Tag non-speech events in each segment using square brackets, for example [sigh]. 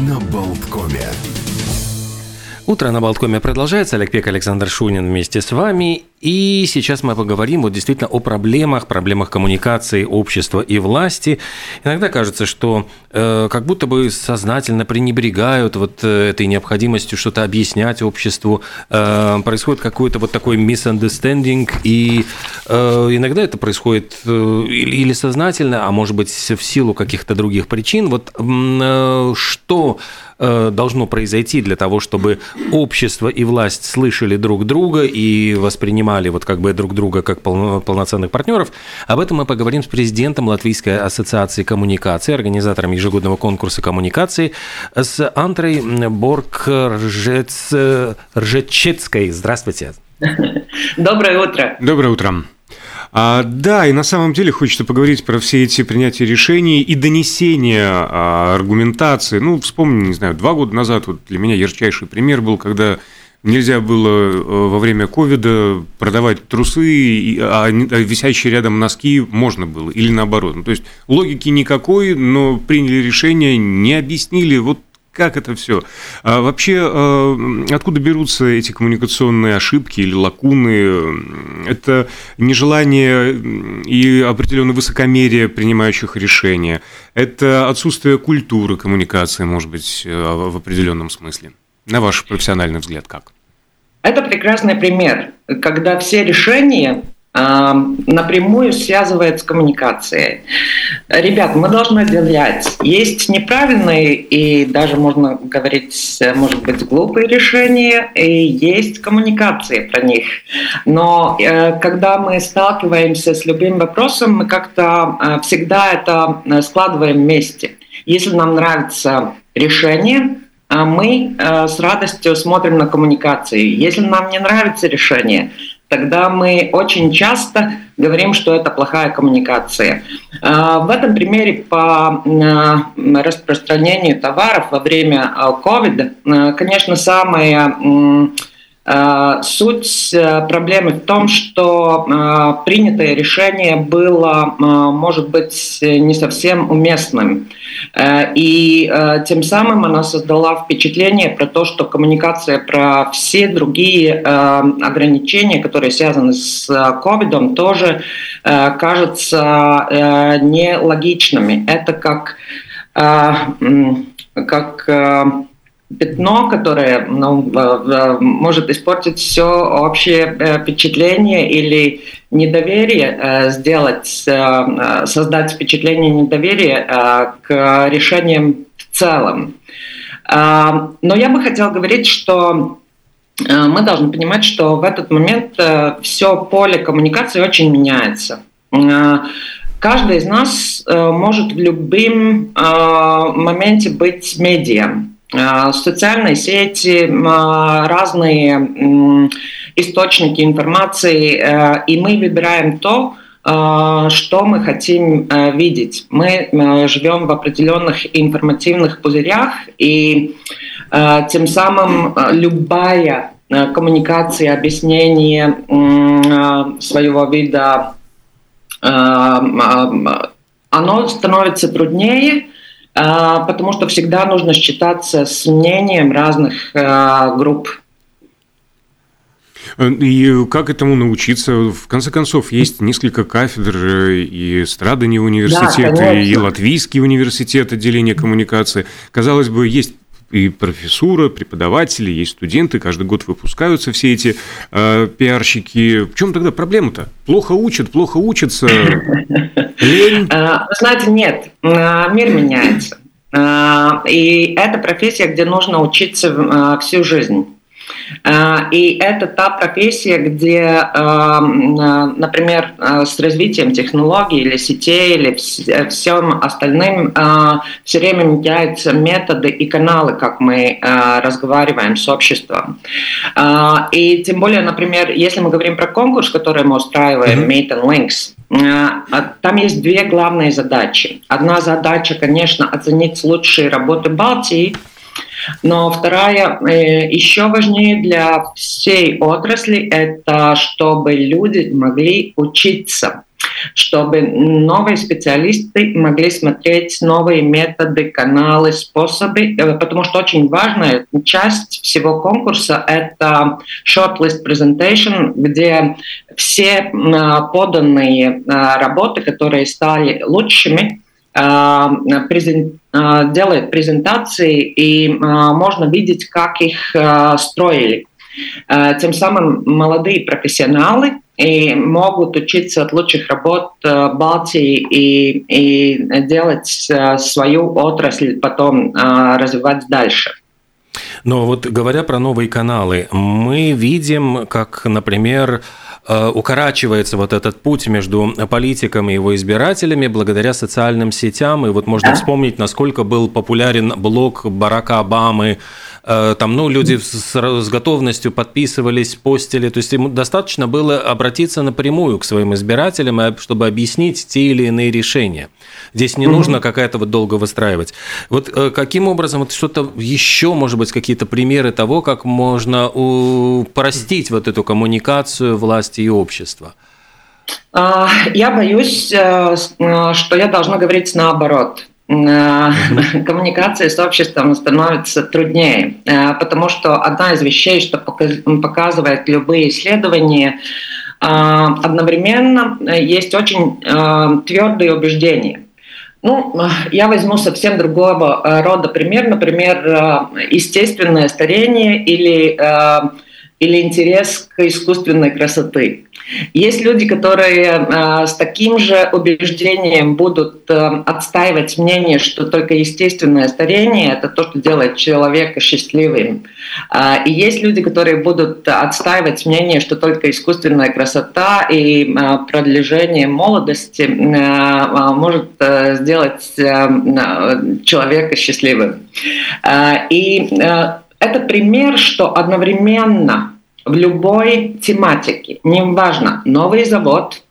на Болткоме. Утро на Болткоме продолжается. Олег Пек, Александр Шунин вместе с вами. И сейчас мы поговорим вот действительно о проблемах, проблемах коммуникации общества и власти. Иногда кажется, что э, как будто бы сознательно пренебрегают вот э, этой необходимостью что-то объяснять обществу. Э, происходит какой-то вот такой misunderstanding, и э, иногда это происходит э, или, сознательно, а может быть в силу каких-то других причин. Вот э, что э, должно произойти для того, чтобы общество и власть слышали друг друга и воспринимали воспринимали вот как бы друг друга как полноценных партнеров. Об этом мы поговорим с президентом Латвийской ассоциации коммуникации, организатором ежегодного конкурса коммуникации, с Антрой Борг Ржечецкой. Здравствуйте. [laughs] Доброе утро. Доброе утро. А, да, и на самом деле хочется поговорить про все эти принятия решений и донесения а, аргументации. Ну, вспомни, не знаю, два года назад вот для меня ярчайший пример был, когда Нельзя было э, во время ковида продавать трусы, а, а висящие рядом носки можно было, или наоборот. Ну, то есть логики никакой, но приняли решение, не объяснили, вот как это все? А вообще, э, откуда берутся эти коммуникационные ошибки или лакуны? Это нежелание и определенное высокомерие принимающих решения. Это отсутствие культуры коммуникации, может быть, э, в определенном смысле. На ваш профессиональный взгляд, как? Это прекрасный пример, когда все решения э, напрямую связывают с коммуникацией. Ребят, мы должны отделять. Есть неправильные и даже можно говорить, может быть, глупые решения, и есть коммуникации про них. Но э, когда мы сталкиваемся с любым вопросом, мы как-то э, всегда это э, складываем вместе. Если нам нравится решение, а мы э, с радостью смотрим на коммуникации. Если нам не нравится решение, тогда мы очень часто говорим, что это плохая коммуникация. Э, в этом примере по э, распространению товаров во время COVID, конечно, самое суть э, проблемы в том, что э, принятое решение было, может быть, не совсем уместным. И тем самым она создала впечатление про то, что коммуникация про все другие ограничения, которые связаны с ковидом, тоже кажутся нелогичными. Это как как пятно, которое ну, может испортить все общее э, впечатление или недоверие, э, сделать, э, создать впечатление недоверия к решениям в целом. Но я бы хотела говорить, что мы должны понимать, что в этот момент все поле коммуникации очень меняется. Каждый из нас может в любом моменте быть медиа. А, социальные сети, а, разные источники информации, э, и мы выбираем то, а, что мы хотим э, видеть. Мы э, живем в определенных информативных пузырях, и тем самым любая коммуникация, объяснение своего вида, оно становится труднее, потому что всегда нужно считаться с мнением разных а, групп. И как этому научиться? В конце концов, есть несколько кафедр и эстрадный университет, да, и Латвийский университет отделения коммуникации. Казалось бы, есть и профессура, преподаватели, есть студенты, каждый год выпускаются все эти э, пиарщики. В чем тогда проблема-то? Плохо учат, плохо учатся? А, знаете, нет, а, мир меняется. А, и это профессия, где нужно учиться всю жизнь. А, и это та профессия, где, а, например, а, с развитием технологий или сетей или всем остальным все время меняются методы и каналы, как мы разговариваем с обществом. И тем более, например, если мы говорим про конкурс, который мы устраиваем, Meet and Links, там есть две главные задачи. Одна задача, конечно, оценить лучшие работы Балтии – но вторая, э, еще важнее для всей отрасли, это чтобы люди могли учиться. чтобы новые специалисты могли смотреть новые методы, каналы, способы, э, потому что очень важная часть всего конкурса — это shortlist presentation, где все поданные работы, которые стали лучшими, делают презентации, и можно видеть, как их строили. Тем самым молодые профессионалы и могут учиться от лучших работ э, Балтии и, и делать э, свою отрасль, потом э, развивать дальше. Но вот говоря про новые каналы, мы видим, как, например, укорачивается вот этот путь между политиком и его избирателями благодаря социальным сетям. И вот можно да. вспомнить, насколько был популярен блог Барака Обамы Э, там, ну, люди с, с готовностью подписывались, постили, то есть ему достаточно было обратиться напрямую к своим избирателям, чтобы объяснить те или иные решения. Здесь не нужно какая-то вот долго выстраивать. Вот э, каким образом, вот что-то еще, может быть, какие-то примеры того, как можно упростить вот эту коммуникацию власти и общества? А, я боюсь, э, что я должна говорить наоборот. Э, коммуникация с обществом становится труднее, э, потому что одна из вещей, что показывает любые исследования, э, одновременно есть очень твердые убеждения. Ну, я возьму совсем другого рода пример, например, естественное старение или, или интерес к искусственной красоты. Есть люди, которые э, с таким же убеждением будут э, отстаивать мнение, что только естественное старение – это то, что делает человека счастливым. Э, и есть люди, которые будут отстаивать мнение, что только искусственная красота и э, продолжение молодости э, может э, сделать э, человека счастливым. Э, и э, это пример, что одновременно – в любой тематике. Неважно, новый завод,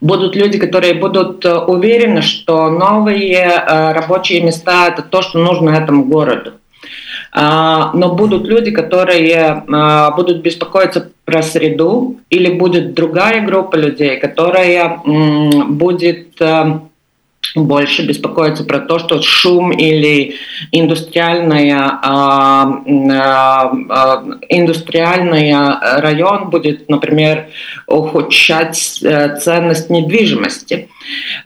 будут люди, которые будут э, уверены, что новые э, рабочие места – это то, что нужно этому городу. А, но будут люди, которые э, будут беспокоиться про среду, или будет другая группа людей, которая будет больше беспокоиться про то, что шум или индустриальная, а, а, а, индустриальный район будет, например, ухудшать э, ценность недвижимости.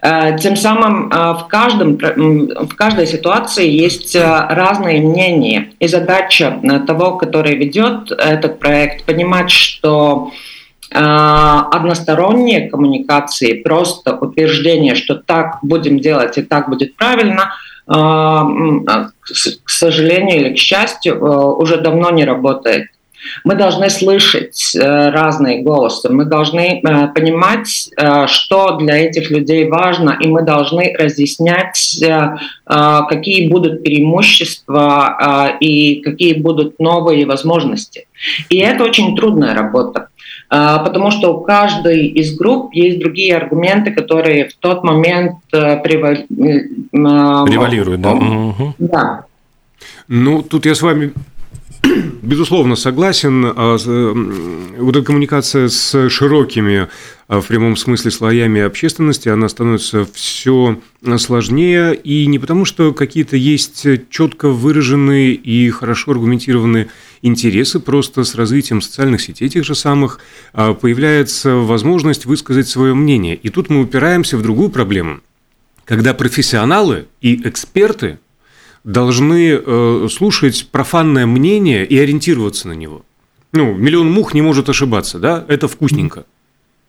Э, тем самым э, в, каждом, в каждой ситуации есть разные мнения. И задача того, который ведет этот проект, понимать, что а, односторонние коммуникации, просто утверждение, что так будем делать и так будет правильно, а, к сожалению или к счастью, э, уже давно не работает. Мы должны слышать э, разные голосы, мы должны э, понимать, что для этих людей важно, и мы должны разъяснять, какие будут преимущества и какие будут новые возможности. И это очень трудная работа. А, потому что у каждой из групп есть другие аргументы, которые в тот момент э, превалируют. Да. да. Ну, тут я с вами [clears throat] безусловно согласен. А, вот эта коммуникация с широкими а, в прямом смысле слоями общественности, она становится все сложнее. И не потому, что какие-то есть четко выраженные и хорошо аргументированные интересы, просто с развитием социальных сетей тех же самых а, появляется возможность высказать свое мнение. И тут мы упираемся в другую проблему. Когда профессионалы и эксперты должны э, слушать профанное мнение и ориентироваться на него. Ну, миллион мух не может ошибаться, да? Это вкусненько.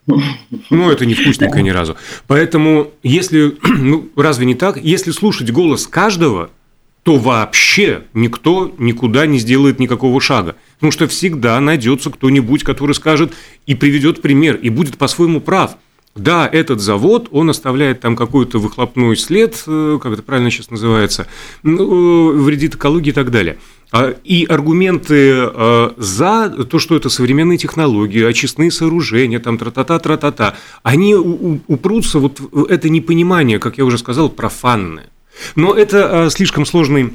Ну, это не вкусненько ни разу. Поэтому, если, [clears throat] ну, разве не так? Если слушать голос каждого, то вообще никто никуда не сделает никакого шага. Потому что всегда найдется кто-нибудь, который скажет и приведет пример, и будет по-своему прав. Да, этот завод, он оставляет там какой-то выхлопной след, э, как это правильно сейчас называется, ну, вредит экологии и так далее. А, и аргументы э, за то, что это современные технологии, очистные сооружения, там тра-та-та, тра-та-та, они упрутся вот это непонимание, как я уже сказал, профанное. Но это э, слишком сложный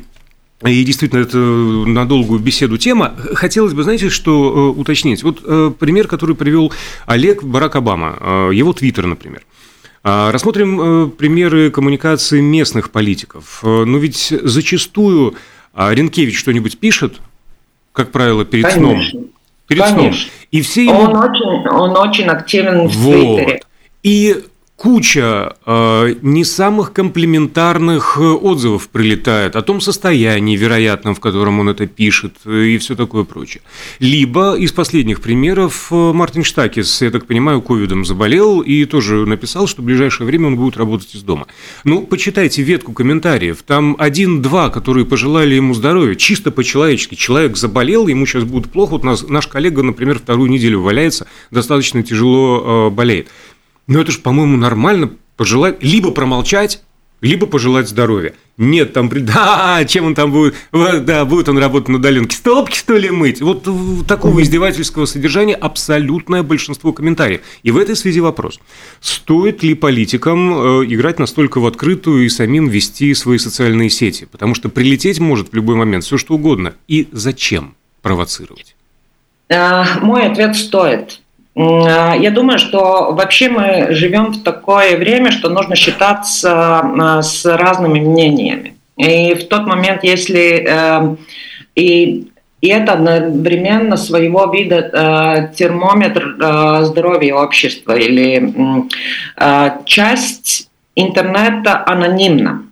И действительно, это на долгую беседу тема. Хотелось бы, знаете, что э, уточнить? Вот э, пример, который привел Олег Барак Обама, э, его твиттер, например. А, рассмотрим примеры коммуникации местных политиков. Но ведь зачастую а, Ренкевич что-нибудь пишет, как правило, перед Конечно. сном. Перед Конечно. сном. И все ему... он, очень, он очень активен в вот. Твиттере. И куча э, не самых комплементарных э, отзывов прилетает о том состоянии вероятном, в котором он это пишет э, и все такое прочее. Либо из последних примеров э, Мартин Штакис, я так понимаю, ковидом заболел и тоже написал, что в ближайшее время он будет работать из дома. Ну, почитайте ветку комментариев. Там один-два, которые пожелали ему здоровья, чисто по-человечески. Человек заболел, ему сейчас будет плохо. Вот наш, наш коллега, например, вторую неделю валяется, достаточно тяжело э, болеет. Но это же, по-моему, нормально пожелать, либо промолчать, либо пожелать здоровья. Нет, там, [laughs] да, чем он там будет, да, будет он работать на удаленке, столбки, что ли, мыть? Вот такого издевательского содержания абсолютное большинство комментариев. И в этой связи вопрос, стоит ли политикам э, играть настолько в открытую и самим вести свои социальные сети? Потому что прилететь может в любой момент все что угодно. И зачем провоцировать? А, мой ответ стоит. А, я думаю, что вообще мы живем в такое время, что нужно считаться а, с разными мнениями. И в тот момент, если э, и и это одновременно своего вида э, термометр э, здоровья общества или э, часть интернета анонимна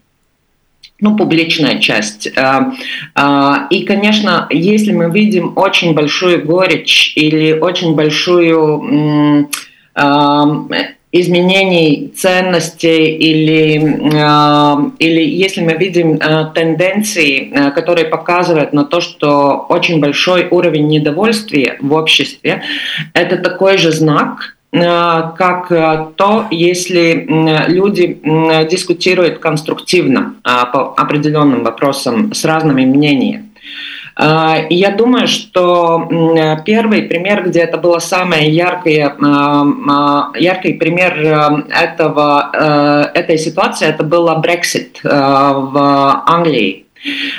ну, публичная часть. А, а, и, конечно, если мы видим очень большую горечь или очень большую а, изменений ценностей или, или если мы видим тенденции, которые показывают на то, что очень большой уровень недовольствия в обществе, это такой же знак, Э, как э, то, если люди дискутируют конструктивно э, по определенным вопросам с разными мнениями. Я думаю, что первый пример, где это было самое яркое, яркий пример этого, этой ситуации, это было Brexit в Англии.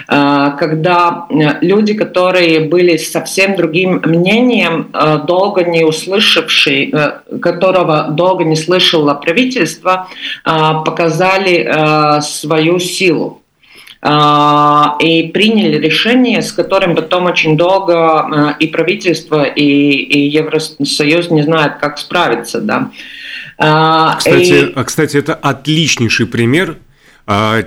Э, когда э, люди, которые были совсем другим мнением, э, долго не услышавшие, которого долго не слышало правительство, показали свою силу и приняли решение, с которым потом очень долго и правительство, и, и Евросоюз не знают, как справиться. Да. Кстати, и... кстати, это отличнейший пример а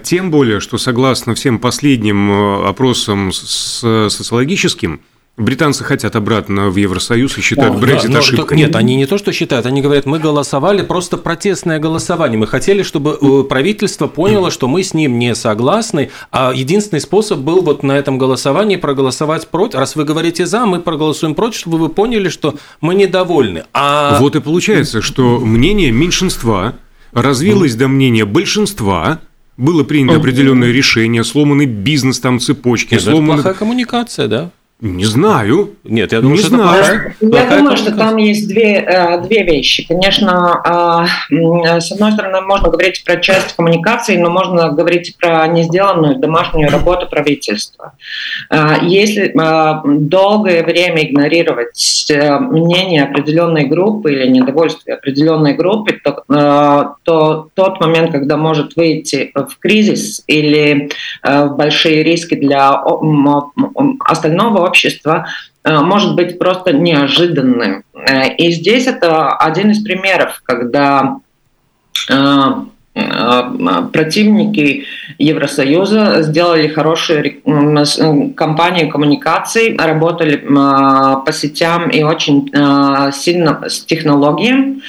тем более, что согласно всем последним э, опросам социологическим, Британцы хотят обратно в Евросоюз и считают Брексит да, ошибкой. Нет, они не то, что считают, они говорят, мы голосовали просто протестное голосование. Мы хотели, чтобы э, правительство поняло, что мы с ним не согласны, а единственный способ был вот на этом голосовании проголосовать против. Раз вы говорите за, мы проголосуем против, чтобы вы поняли, что мы недовольны. А... Вот и получается, что мнение меньшинства развилось до мнения большинства, было принято определенное решение, сломаны бизнес, там цепочки, Нет, сломаны... Это плохая коммуникация, да? Не знаю. Нет, я думаю, не что знаю. это плохая, Я думаю, что там есть две, э, две вещи. Конечно, э, с одной стороны, можно говорить про часть коммуникации, но можно говорить про несделанную домашнюю работу правительства. Э, если долгое время игнорировать мнение определенной группы или недовольствие определенной группы, то, то тот момент, когда может выйти в кризис или в большие риски для остального общества э, может быть просто неожиданным. Э, и здесь это один из примеров, когда э, противники Евросоюза сделали хорошую кампанию коммуникаций, работали по сетям и очень сильно с технологиями.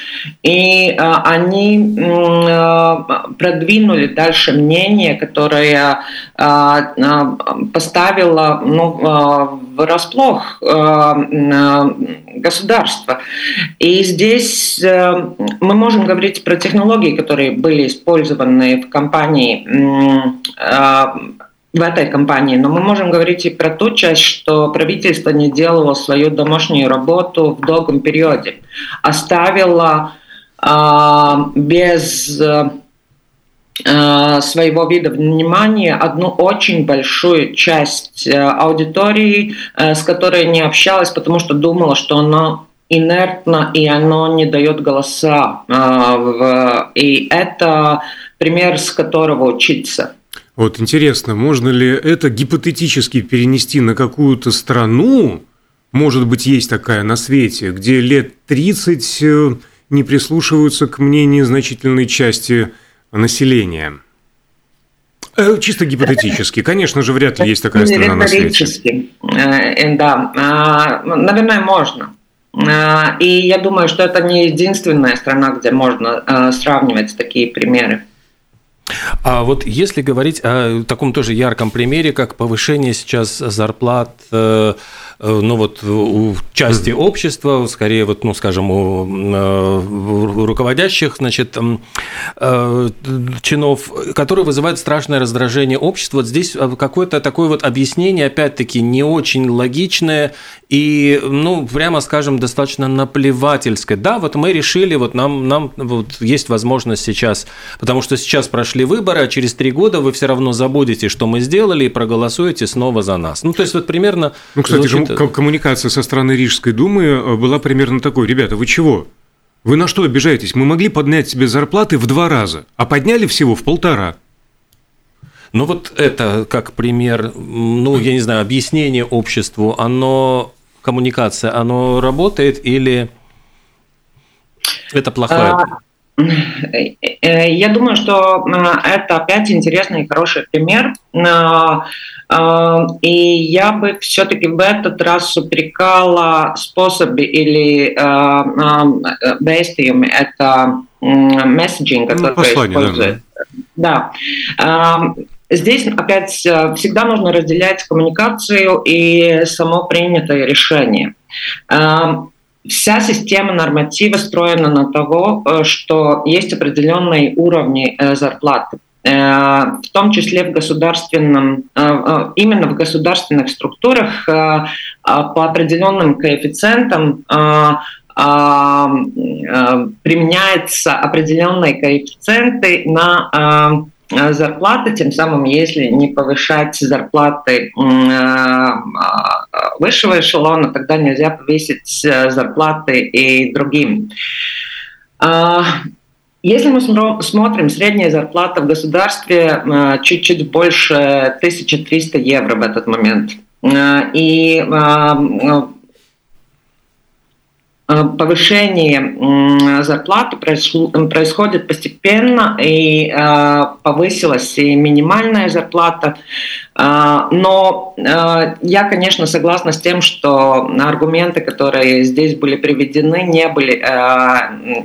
И они продвинули дальше мнение, которое поставило ну, врасплох государства. И здесь мы можем говорить про технологии, которые были использованы в компании а, в этой компании, но мы можем говорить и про ту часть, что правительство не делало свою домашнюю работу в долгом периоде, оставило а, без а, своего вида внимания одну очень большую часть аудитории, с которой не общалась, потому что думала, что она инертно, и оно не дает голоса. И это пример, с которого учиться. Вот интересно, можно ли это гипотетически перенести на какую-то страну, может быть, есть такая на свете, где лет 30 э, не прислушиваются к мнению значительной части населения? Э, чисто гипотетически. Конечно же, вряд ли есть такая страна на свете. Э, да, а, наверное, можно. А, и я думаю, что это не единственная страна, где можно сравнивать такие примеры. А вот если говорить о таком тоже ярком примере, как повышение сейчас зарплат Э, ну вот у части общества, скорее вот, ну скажем, у э, руководящих, значит, э, чинов, которые вызывают страшное раздражение общества. Вот здесь какое-то такое вот объяснение, опять-таки, не очень логичное и, ну, прямо скажем, достаточно наплевательское. Да, вот мы решили, вот нам, нам вот есть возможность сейчас, потому что сейчас прошли выборы, а через три года вы все равно забудете, что мы сделали, и проголосуете снова за нас. Ну, то есть вот примерно... Ну, кстати, звучит коммуникация со стороны Рижской думы э, была примерно такой. Ребята, вы чего? Вы на что обижаетесь? Мы могли поднять себе зарплаты в два раза, а подняли всего в полтора. Ну вот это как пример, ну я не знаю, объяснение обществу, оно, коммуникация, оно работает или это плохое? Э, я думаю, что это опять интересный и хороший пример. И я бы все-таки в этот раз упрекала способы или действиями. Это месседжинг, который ну, послание, использует. Да. да. Здесь опять э, всегда нужно разделять коммуникацию и само принятое решение. Вся система норматива строена на того, э, что есть определенные уровни э, зарплаты. Э, в том числе в государственном, именно в государственных структурах по определенным коэффициентам применяются определенные коэффициенты на зарплаты, тем самым, если не повышать зарплаты высшего эшелона, тогда нельзя повесить зарплаты и другим. Если мы смотрим, средняя зарплата в государстве э, чуть-чуть больше 1300 евро в этот момент. Э, и э, повышение зарплаты происходит постепенно, и повысилась и минимальная зарплата. А, но я, конечно, согласна с тем, что аргументы, которые здесь были приведены, не были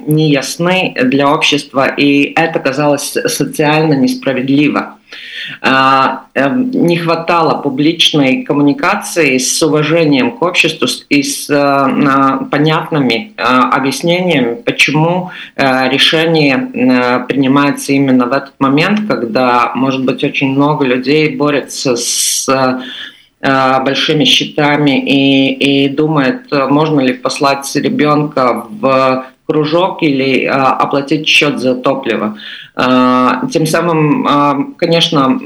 неясны для общества, и это казалось социально несправедливо. Эм, не хватало публичной коммуникации с уважением к обществу и с понятными объяснениями, почему решение принимается именно в этот момент, когда, может быть, очень много людей борются с э, большими счетами и, и думает, можно ли послать ребенка в кружок или э, оплатить счет за топливо. Э, тем самым, конечно,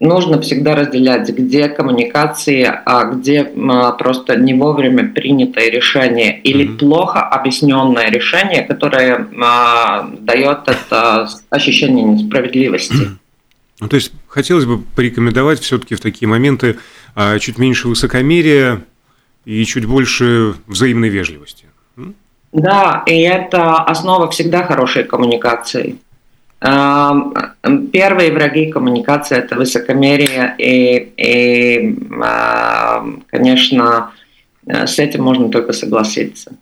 нужно всегда разделять, где коммуникации, а где просто не вовремя принятое решение или mm-hmm. плохо объясненное решение, которое дает это ощущение несправедливости. Mm-hmm. [clears throat] Ну, то есть хотелось бы порекомендовать все-таки в такие моменты а, чуть меньше высокомерия и чуть больше взаимной вежливости. Да, и это основа всегда хорошей коммуникации. А, первые враги коммуникации – это высокомерие, и, и а, конечно, с этим можно только согласиться.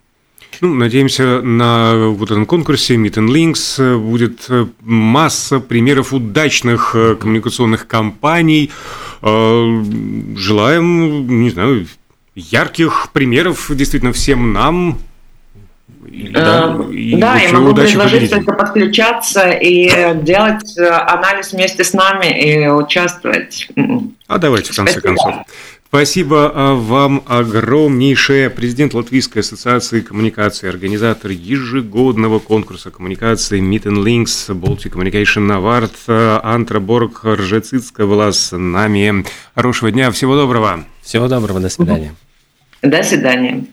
Ну, надеемся, на вот этом конкурсе Meet and Links будет э, масса примеров удачных э, коммуникационных кампаний. Э, желаем, не знаю, ярких примеров действительно всем нам. Да, и, да, я могу предложить только подключаться и делать анализ вместе с нами и участвовать. А давайте в конце Спасибо. концов. Спасибо а, вам огромнейшее. Президент Латвийской ассоциации коммуникации, организатор ежегодного конкурса коммуникации Meet and Links Baltic Communication Award Антра Борг Ржецицкая была с нами. Хорошего дня, всего доброго. Всего доброго, до свидания. До свидания.